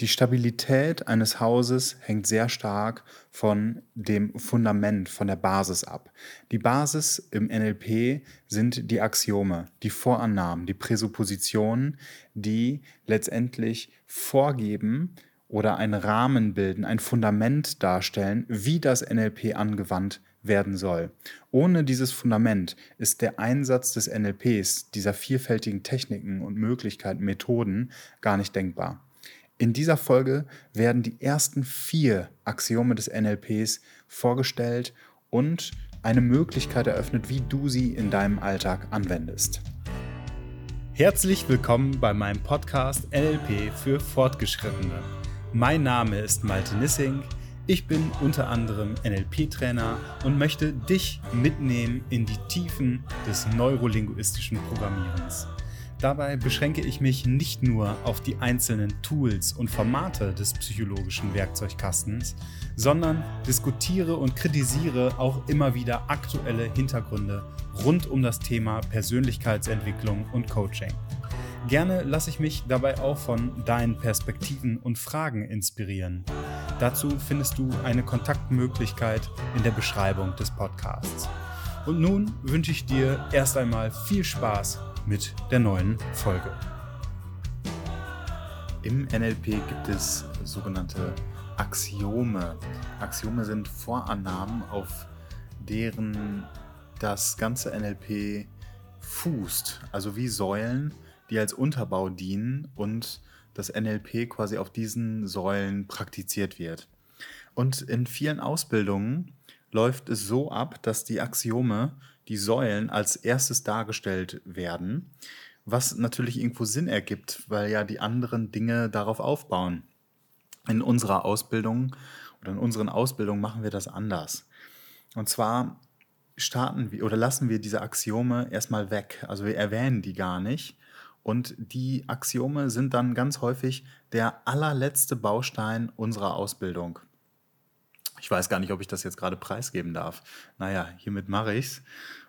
Die Stabilität eines Hauses hängt sehr stark von dem Fundament, von der Basis ab. Die Basis im NLP sind die Axiome, die Vorannahmen, die Präsuppositionen, die letztendlich vorgeben oder einen Rahmen bilden, ein Fundament darstellen, wie das NLP angewandt werden soll. Ohne dieses Fundament ist der Einsatz des NLPs, dieser vielfältigen Techniken und Möglichkeiten, Methoden gar nicht denkbar. In dieser Folge werden die ersten vier Axiome des NLPs vorgestellt und eine Möglichkeit eröffnet, wie du sie in deinem Alltag anwendest. Herzlich willkommen bei meinem Podcast NLP für Fortgeschrittene. Mein Name ist Malte Nissing. Ich bin unter anderem NLP-Trainer und möchte dich mitnehmen in die Tiefen des neurolinguistischen Programmierens. Dabei beschränke ich mich nicht nur auf die einzelnen Tools und Formate des psychologischen Werkzeugkastens, sondern diskutiere und kritisiere auch immer wieder aktuelle Hintergründe rund um das Thema Persönlichkeitsentwicklung und Coaching. Gerne lasse ich mich dabei auch von deinen Perspektiven und Fragen inspirieren. Dazu findest du eine Kontaktmöglichkeit in der Beschreibung des Podcasts. Und nun wünsche ich dir erst einmal viel Spaß mit der neuen Folge. Im NLP gibt es sogenannte Axiome. Axiome sind Vorannahmen, auf deren das ganze NLP fußt, also wie Säulen, die als Unterbau dienen und das NLP quasi auf diesen Säulen praktiziert wird. Und in vielen Ausbildungen läuft es so ab, dass die Axiome die Säulen als erstes dargestellt werden, was natürlich irgendwo Sinn ergibt, weil ja die anderen Dinge darauf aufbauen. In unserer Ausbildung oder in unseren Ausbildungen machen wir das anders. Und zwar starten wir oder lassen wir diese Axiome erstmal weg. Also wir erwähnen die gar nicht. Und die Axiome sind dann ganz häufig der allerletzte Baustein unserer Ausbildung. Ich weiß gar nicht, ob ich das jetzt gerade preisgeben darf. Naja, hiermit mache ich es.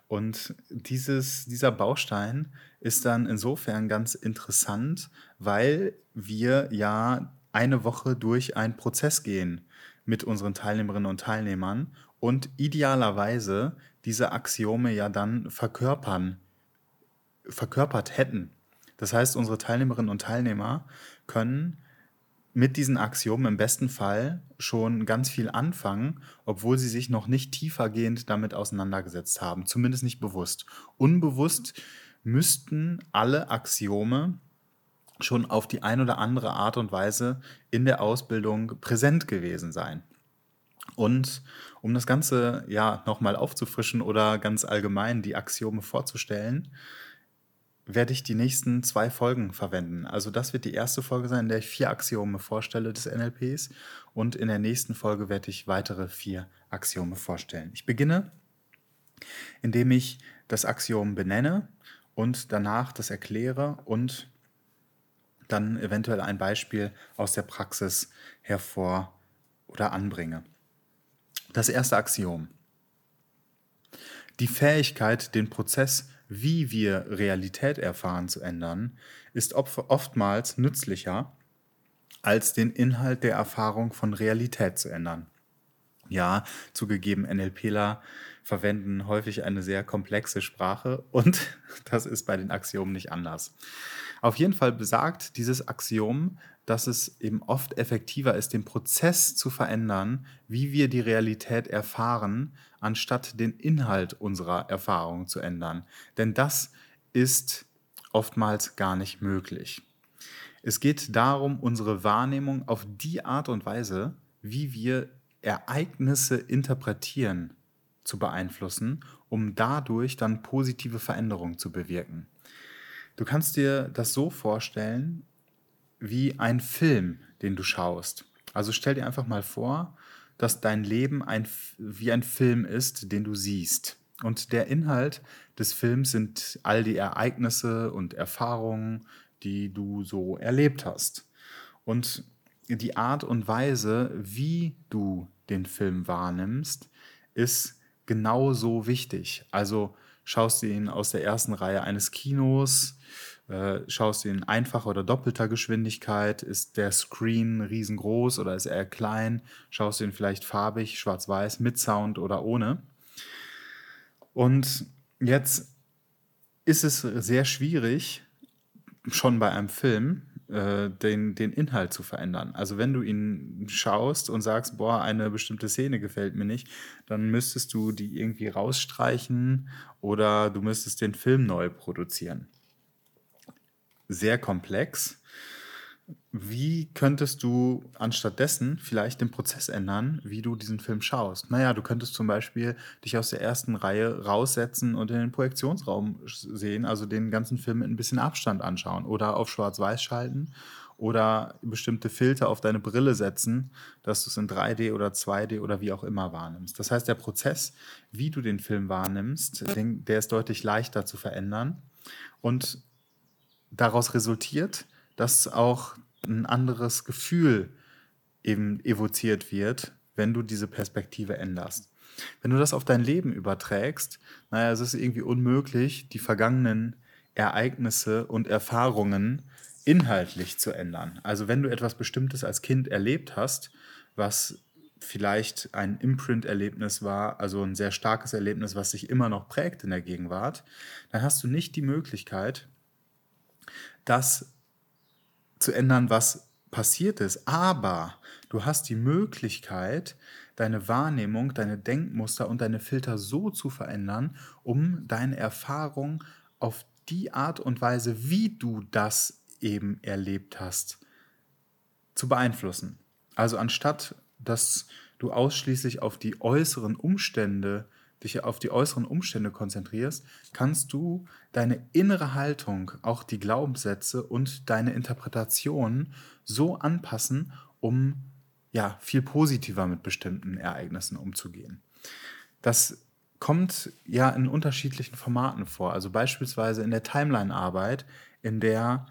Und dieses, dieser Baustein ist dann insofern ganz interessant, weil wir ja eine Woche durch einen Prozess gehen mit unseren Teilnehmerinnen und Teilnehmern und idealerweise diese Axiome ja dann verkörpern, verkörpert hätten. Das heißt, unsere Teilnehmerinnen und Teilnehmer können mit diesen Axiomen im besten Fall schon ganz viel anfangen, obwohl sie sich noch nicht tiefergehend damit auseinandergesetzt haben, zumindest nicht bewusst. Unbewusst müssten alle Axiome schon auf die ein oder andere Art und Weise in der Ausbildung präsent gewesen sein. Und um das Ganze ja nochmal aufzufrischen oder ganz allgemein die Axiome vorzustellen, werde ich die nächsten zwei Folgen verwenden. Also das wird die erste Folge sein, in der ich vier Axiome vorstelle des NLPs und in der nächsten Folge werde ich weitere vier Axiome vorstellen. Ich beginne, indem ich das Axiom benenne und danach das erkläre und dann eventuell ein Beispiel aus der Praxis hervor oder anbringe. Das erste Axiom. Die Fähigkeit, den Prozess wie wir Realität erfahren, zu ändern, ist oftmals nützlicher, als den Inhalt der Erfahrung von Realität zu ändern. Ja, zugegeben, NLPler verwenden häufig eine sehr komplexe Sprache und das ist bei den Axiomen nicht anders. Auf jeden Fall besagt dieses Axiom, dass es eben oft effektiver ist, den Prozess zu verändern, wie wir die Realität erfahren, anstatt den Inhalt unserer Erfahrung zu ändern. Denn das ist oftmals gar nicht möglich. Es geht darum, unsere Wahrnehmung auf die Art und Weise, wie wir Ereignisse interpretieren, zu beeinflussen, um dadurch dann positive Veränderungen zu bewirken. Du kannst dir das so vorstellen wie ein Film, den du schaust. Also stell dir einfach mal vor, dass dein Leben ein, wie ein Film ist, den du siehst. Und der Inhalt des Films sind all die Ereignisse und Erfahrungen, die du so erlebt hast. Und die Art und Weise, wie du den Film wahrnimmst, ist genauso wichtig. Also schaust du ihn aus der ersten Reihe eines Kinos, Äh, schaust du in einfacher oder doppelter Geschwindigkeit? Ist der Screen riesengroß oder ist er klein? Schaust du ihn vielleicht farbig, schwarz-weiß, mit Sound oder ohne? Und jetzt ist es sehr schwierig, schon bei einem Film, äh, den, den Inhalt zu verändern. Also wenn du ihn schaust und sagst, boah, eine bestimmte Szene gefällt mir nicht, dann müsstest du die irgendwie rausstreichen oder du müsstest den Film neu produzieren. Sehr komplex. Wie könntest du anstatt dessen vielleicht den Prozess ändern, wie du diesen Film schaust? Naja, du könntest zum Beispiel dich aus der ersten Reihe raussetzen und in den Projektionsraum sehen, also den ganzen Film mit ein bisschen Abstand anschauen oder auf Schwarz-Weiß schalten oder bestimmte Filter auf deine Brille setzen, dass du es in 3D oder 2D oder wie auch immer wahrnimmst. Das heißt, der Prozess, wie du den Film wahrnimmst, der ist deutlich leichter zu verändern und daraus resultiert, dass auch ein anderes Gefühl eben evoziert wird, wenn du diese Perspektive änderst. Wenn du das auf dein Leben überträgst, naja, es ist irgendwie unmöglich, die vergangenen Ereignisse und Erfahrungen inhaltlich zu ändern. Also wenn du etwas Bestimmtes als Kind erlebt hast, was vielleicht ein Imprint-Erlebnis war, also ein sehr starkes Erlebnis, was sich immer noch prägt in der Gegenwart, dann hast du nicht die Möglichkeit, das zu ändern, was passiert ist. Aber du hast die Möglichkeit, deine Wahrnehmung, deine Denkmuster und deine Filter so zu verändern, um deine Erfahrung auf die Art und Weise, wie du das eben erlebt hast, zu beeinflussen. Also anstatt, dass du ausschließlich auf die äußeren Umstände dich auf die äußeren Umstände konzentrierst, kannst du deine innere Haltung, auch die Glaubenssätze und deine Interpretation so anpassen, um ja viel positiver mit bestimmten Ereignissen umzugehen. Das kommt ja in unterschiedlichen Formaten vor. Also beispielsweise in der Timeline-Arbeit, in der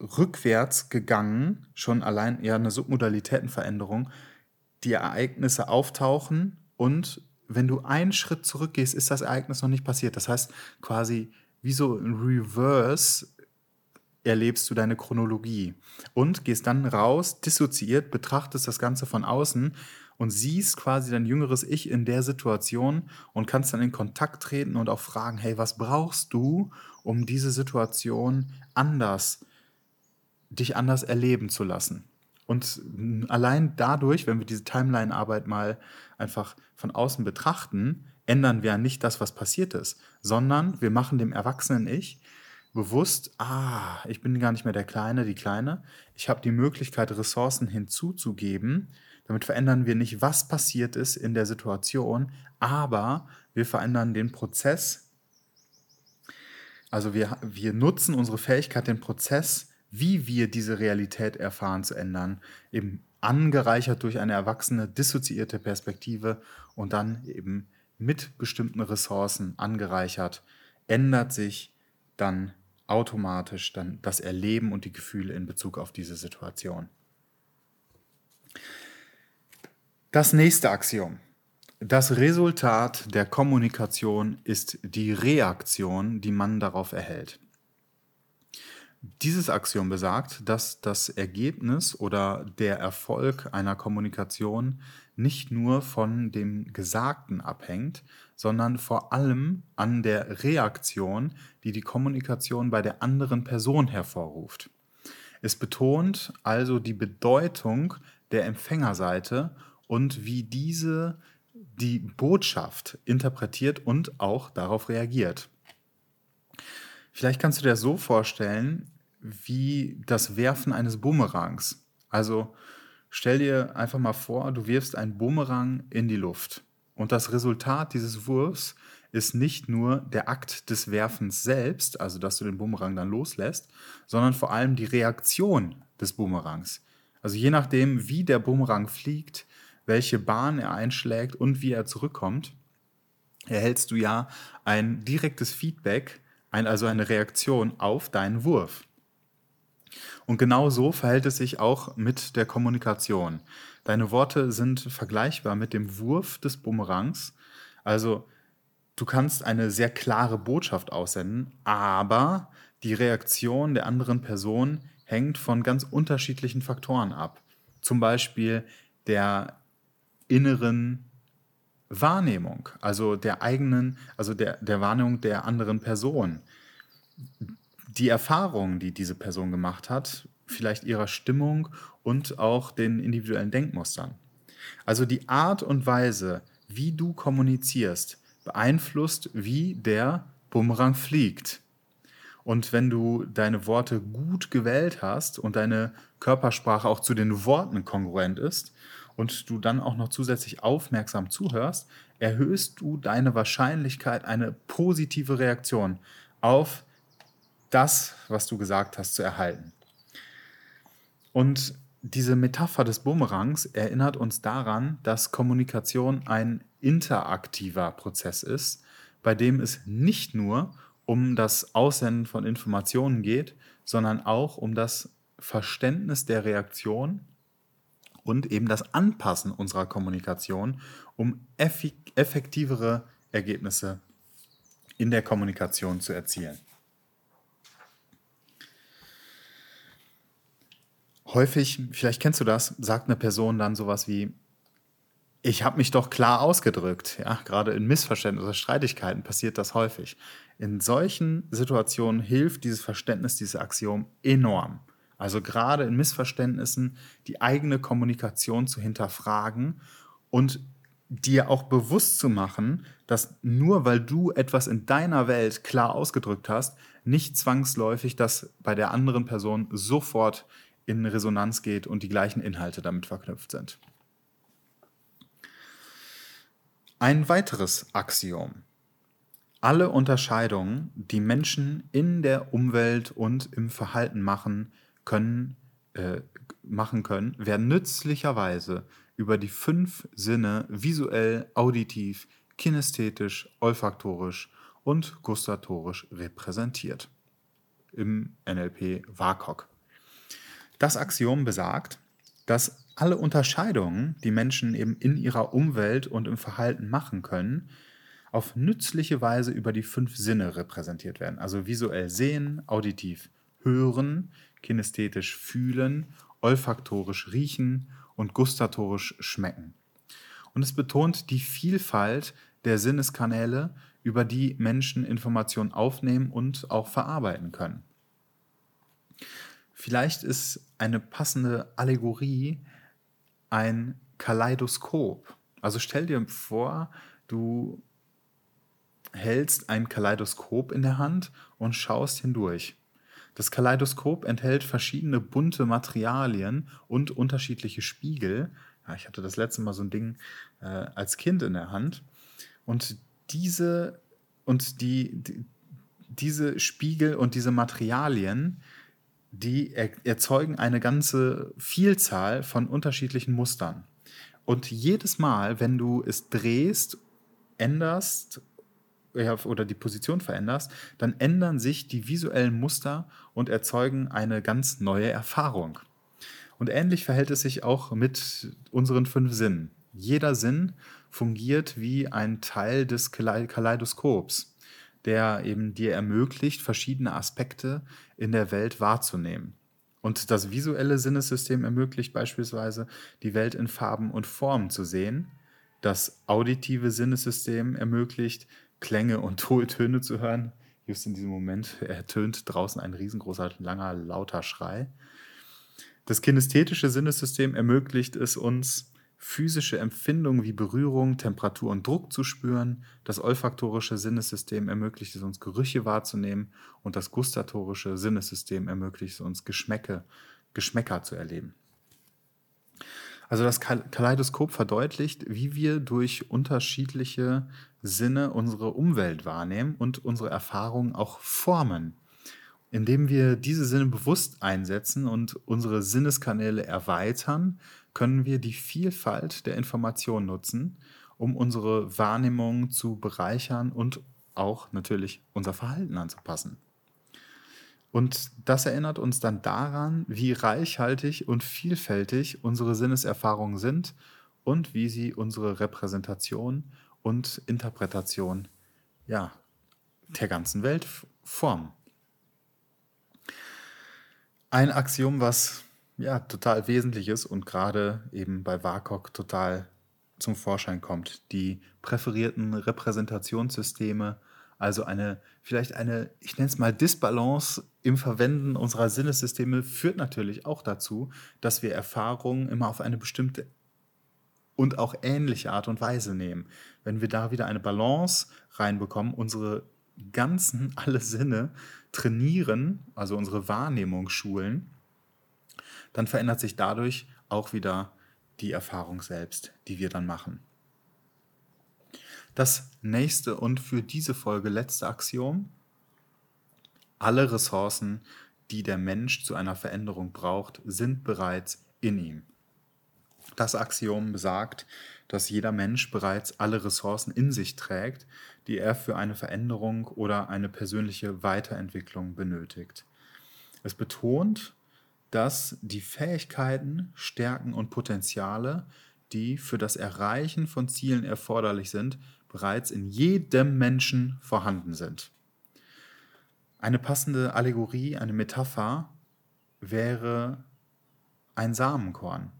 rückwärts gegangen, schon allein eher eine Submodalitätenveränderung, die Ereignisse auftauchen und wenn du einen Schritt zurückgehst, ist das Ereignis noch nicht passiert. Das heißt, quasi wie so ein Reverse erlebst du deine Chronologie und gehst dann raus, dissoziiert, betrachtest das Ganze von außen und siehst quasi dein jüngeres Ich in der Situation und kannst dann in Kontakt treten und auch fragen, hey, was brauchst du, um diese Situation anders, dich anders erleben zu lassen? Und allein dadurch, wenn wir diese Timeline-Arbeit mal einfach von außen betrachten, ändern wir ja nicht das, was passiert ist, sondern wir machen dem erwachsenen Ich bewusst, ah, ich bin gar nicht mehr der Kleine, die Kleine. Ich habe die Möglichkeit, Ressourcen hinzuzugeben. Damit verändern wir nicht, was passiert ist in der Situation, aber wir verändern den Prozess. Also wir, wir nutzen unsere Fähigkeit, den Prozess wie wir diese Realität erfahren, zu ändern. Eben angereichert durch eine erwachsene, dissoziierte Perspektive und dann eben mit bestimmten Ressourcen angereichert, ändert sich dann automatisch dann das Erleben und die Gefühle in Bezug auf diese Situation. Das nächste Axiom. Das Resultat der Kommunikation ist die Reaktion, die man darauf erhält. Dieses Axiom besagt, dass das Ergebnis oder der Erfolg einer Kommunikation nicht nur von dem Gesagten abhängt, sondern vor allem an der Reaktion, die die Kommunikation bei der anderen Person hervorruft. Es betont also die Bedeutung der Empfängerseite und wie diese die Botschaft interpretiert und auch darauf reagiert. Vielleicht kannst du dir das so vorstellen, wie das Werfen eines Bumerangs. Also stell dir einfach mal vor, du wirfst einen Bumerang in die Luft. Und das Resultat dieses Wurfs ist nicht nur der Akt des Werfens selbst, also dass du den Bumerang dann loslässt, sondern vor allem die Reaktion des Bumerangs. Also je nachdem, wie der Bumerang fliegt, welche Bahn er einschlägt und wie er zurückkommt, erhältst du ja ein direktes Feedback, ein, also eine Reaktion auf deinen Wurf. Und genau so verhält es sich auch mit der Kommunikation. Deine Worte sind vergleichbar mit dem Wurf des Bumerangs. Also du kannst eine sehr klare Botschaft aussenden, aber die Reaktion der anderen Person hängt von ganz unterschiedlichen Faktoren ab. Zum Beispiel der inneren Wahrnehmung, also der eigenen, also der, der Wahrnehmung der anderen Person. Die Erfahrungen, die diese Person gemacht hat, vielleicht ihrer Stimmung und auch den individuellen Denkmustern. Also die Art und Weise, wie du kommunizierst, beeinflusst, wie der Bumerang fliegt. Und wenn du deine Worte gut gewählt hast und deine Körpersprache auch zu den Worten kongruent ist und du dann auch noch zusätzlich aufmerksam zuhörst, erhöhst du deine Wahrscheinlichkeit, eine positive Reaktion auf das, was du gesagt hast, zu erhalten. Und diese Metapher des Bumerangs erinnert uns daran, dass Kommunikation ein interaktiver Prozess ist, bei dem es nicht nur um das Aussenden von Informationen geht, sondern auch um das Verständnis der Reaktion und eben das Anpassen unserer Kommunikation, um effektivere Ergebnisse in der Kommunikation zu erzielen. Häufig, vielleicht kennst du das, sagt eine Person dann sowas wie, ich habe mich doch klar ausgedrückt. Ja, gerade in Missverständnissen oder Streitigkeiten passiert das häufig. In solchen Situationen hilft dieses Verständnis, dieses Axiom enorm. Also gerade in Missverständnissen die eigene Kommunikation zu hinterfragen und dir auch bewusst zu machen, dass nur weil du etwas in deiner Welt klar ausgedrückt hast, nicht zwangsläufig das bei der anderen Person sofort in Resonanz geht und die gleichen Inhalte damit verknüpft sind. Ein weiteres Axiom. Alle Unterscheidungen, die Menschen in der Umwelt und im Verhalten machen können, äh, machen können, werden nützlicherweise über die fünf Sinne visuell, auditiv, kinästhetisch, olfaktorisch und gustatorisch repräsentiert. Im NLP WAKOK. Das Axiom besagt, dass alle Unterscheidungen, die Menschen eben in ihrer Umwelt und im Verhalten machen können, auf nützliche Weise über die fünf Sinne repräsentiert werden. Also visuell sehen, auditiv hören, kinästhetisch fühlen, olfaktorisch riechen und gustatorisch schmecken. Und es betont die Vielfalt der Sinneskanäle, über die Menschen Informationen aufnehmen und auch verarbeiten können. Vielleicht ist eine passende Allegorie ein Kaleidoskop. Also stell dir vor, du hältst ein Kaleidoskop in der Hand und schaust hindurch. Das Kaleidoskop enthält verschiedene bunte Materialien und unterschiedliche Spiegel. Ja, ich hatte das letzte Mal so ein Ding äh, als Kind in der Hand. Und diese und die, die, diese Spiegel und diese Materialien, die erzeugen eine ganze Vielzahl von unterschiedlichen Mustern. Und jedes Mal, wenn du es drehst, änderst oder die Position veränderst, dann ändern sich die visuellen Muster und erzeugen eine ganz neue Erfahrung. Und ähnlich verhält es sich auch mit unseren fünf Sinnen. Jeder Sinn fungiert wie ein Teil des Kaleidoskops der eben dir ermöglicht, verschiedene Aspekte in der Welt wahrzunehmen. Und das visuelle Sinnesystem ermöglicht beispielsweise, die Welt in Farben und Formen zu sehen. Das auditive Sinnesystem ermöglicht, Klänge und Töne zu hören. Just in diesem Moment ertönt draußen ein riesengroßer, langer, lauter Schrei. Das kinästhetische Sinnesystem ermöglicht es uns, physische Empfindungen wie Berührung, Temperatur und Druck zu spüren. Das olfaktorische Sinnesystem ermöglicht es uns, Gerüche wahrzunehmen. Und das gustatorische Sinnesystem ermöglicht es uns, Geschmäcke, Geschmäcker zu erleben. Also das Kaleidoskop verdeutlicht, wie wir durch unterschiedliche Sinne unsere Umwelt wahrnehmen und unsere Erfahrungen auch formen. Indem wir diese Sinne bewusst einsetzen und unsere Sinneskanäle erweitern, können wir die Vielfalt der Informationen nutzen, um unsere Wahrnehmung zu bereichern und auch natürlich unser Verhalten anzupassen. Und das erinnert uns dann daran, wie reichhaltig und vielfältig unsere Sinneserfahrungen sind und wie sie unsere Repräsentation und Interpretation ja, der ganzen Welt formen. Ein Axiom, was ja total wesentlich ist und gerade eben bei WAKOK total zum Vorschein kommt. Die präferierten Repräsentationssysteme, also eine, vielleicht eine, ich nenne es mal Disbalance im Verwenden unserer Sinnessysteme, führt natürlich auch dazu, dass wir Erfahrungen immer auf eine bestimmte und auch ähnliche Art und Weise nehmen. Wenn wir da wieder eine Balance reinbekommen, unsere ganzen, alle Sinne trainieren, also unsere Wahrnehmung schulen, dann verändert sich dadurch auch wieder die Erfahrung selbst, die wir dann machen. Das nächste und für diese Folge letzte Axiom. Alle Ressourcen, die der Mensch zu einer Veränderung braucht, sind bereits in ihm. Das Axiom besagt, dass jeder Mensch bereits alle Ressourcen in sich trägt, die er für eine Veränderung oder eine persönliche Weiterentwicklung benötigt. Es betont, dass die Fähigkeiten, Stärken und Potenziale, die für das Erreichen von Zielen erforderlich sind, bereits in jedem Menschen vorhanden sind. Eine passende Allegorie, eine Metapher wäre ein Samenkorn.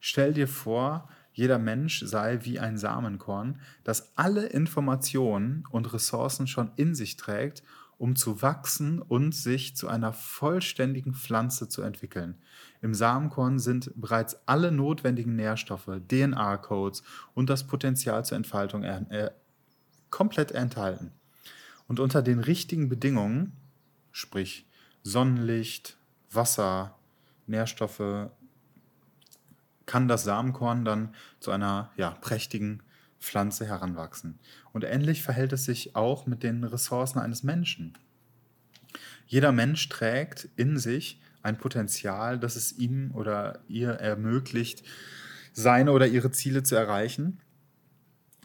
Stell dir vor, jeder Mensch sei wie ein Samenkorn, das alle Informationen und Ressourcen schon in sich trägt, um zu wachsen und sich zu einer vollständigen Pflanze zu entwickeln. Im Samenkorn sind bereits alle notwendigen Nährstoffe, DNA-Codes und das Potenzial zur Entfaltung er, komplett enthalten. Und unter den richtigen Bedingungen, sprich Sonnenlicht, Wasser, Nährstoffe kann das Samenkorn dann zu einer ja, prächtigen Pflanze heranwachsen. Und ähnlich verhält es sich auch mit den Ressourcen eines Menschen. Jeder Mensch trägt in sich ein Potenzial, das es ihm oder ihr ermöglicht, seine oder ihre Ziele zu erreichen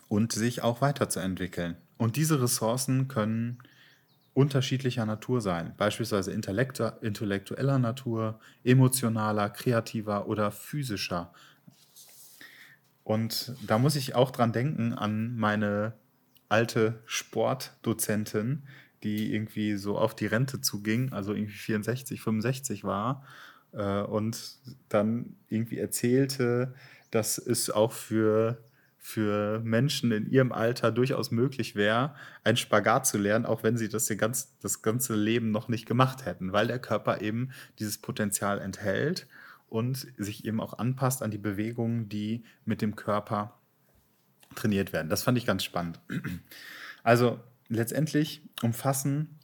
und sich auch weiterzuentwickeln. Und diese Ressourcen können unterschiedlicher Natur sein, beispielsweise intellektueller Natur, emotionaler, kreativer oder physischer. Und da muss ich auch dran denken an meine alte Sportdozentin, die irgendwie so auf die Rente zuging, also irgendwie 64, 65 war äh, und dann irgendwie erzählte, dass es auch für für Menschen in ihrem Alter durchaus möglich wäre, einen Spagat zu lernen, auch wenn sie das, ganz, das ganze Leben noch nicht gemacht hätten, weil der Körper eben dieses Potenzial enthält und sich eben auch anpasst an die Bewegungen, die mit dem Körper trainiert werden. Das fand ich ganz spannend. Also letztendlich umfassen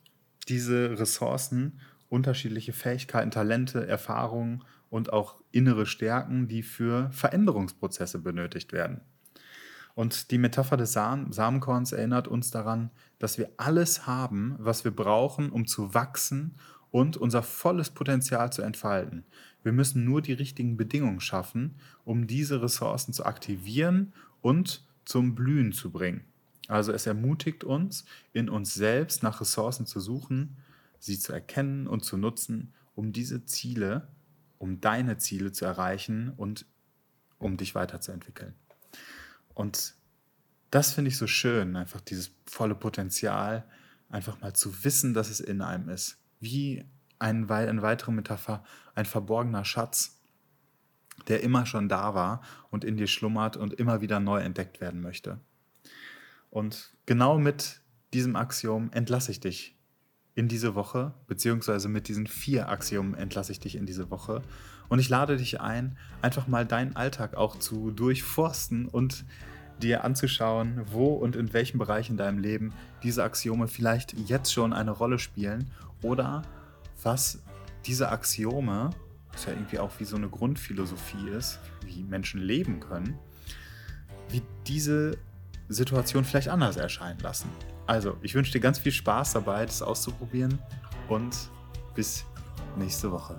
diese Ressourcen unterschiedliche Fähigkeiten, Talente, Erfahrungen und auch innere Stärken, die für Veränderungsprozesse benötigt werden. Und die Metapher des Samenkorns erinnert uns daran, dass wir alles haben, was wir brauchen, um zu wachsen und unser volles Potenzial zu entfalten. Wir müssen nur die richtigen Bedingungen schaffen, um diese Ressourcen zu aktivieren und zum Blühen zu bringen. Also es ermutigt uns, in uns selbst nach Ressourcen zu suchen, sie zu erkennen und zu nutzen, um diese Ziele, um deine Ziele zu erreichen und um dich weiterzuentwickeln. Und das finde ich so schön, einfach dieses volle Potenzial, einfach mal zu wissen, dass es in einem ist. Wie ein, eine weitere Metapher, ein verborgener Schatz, der immer schon da war und in dir schlummert und immer wieder neu entdeckt werden möchte. Und genau mit diesem Axiom entlasse ich dich in diese Woche, beziehungsweise mit diesen vier Axiomen entlasse ich dich in diese Woche. Und ich lade dich ein, einfach mal deinen Alltag auch zu durchforsten und dir anzuschauen, wo und in welchem Bereich in deinem Leben diese Axiome vielleicht jetzt schon eine Rolle spielen oder was diese Axiome, was ja irgendwie auch wie so eine Grundphilosophie ist, wie Menschen leben können, wie diese Situation vielleicht anders erscheinen lassen. Also, ich wünsche dir ganz viel Spaß dabei, das auszuprobieren und bis nächste Woche.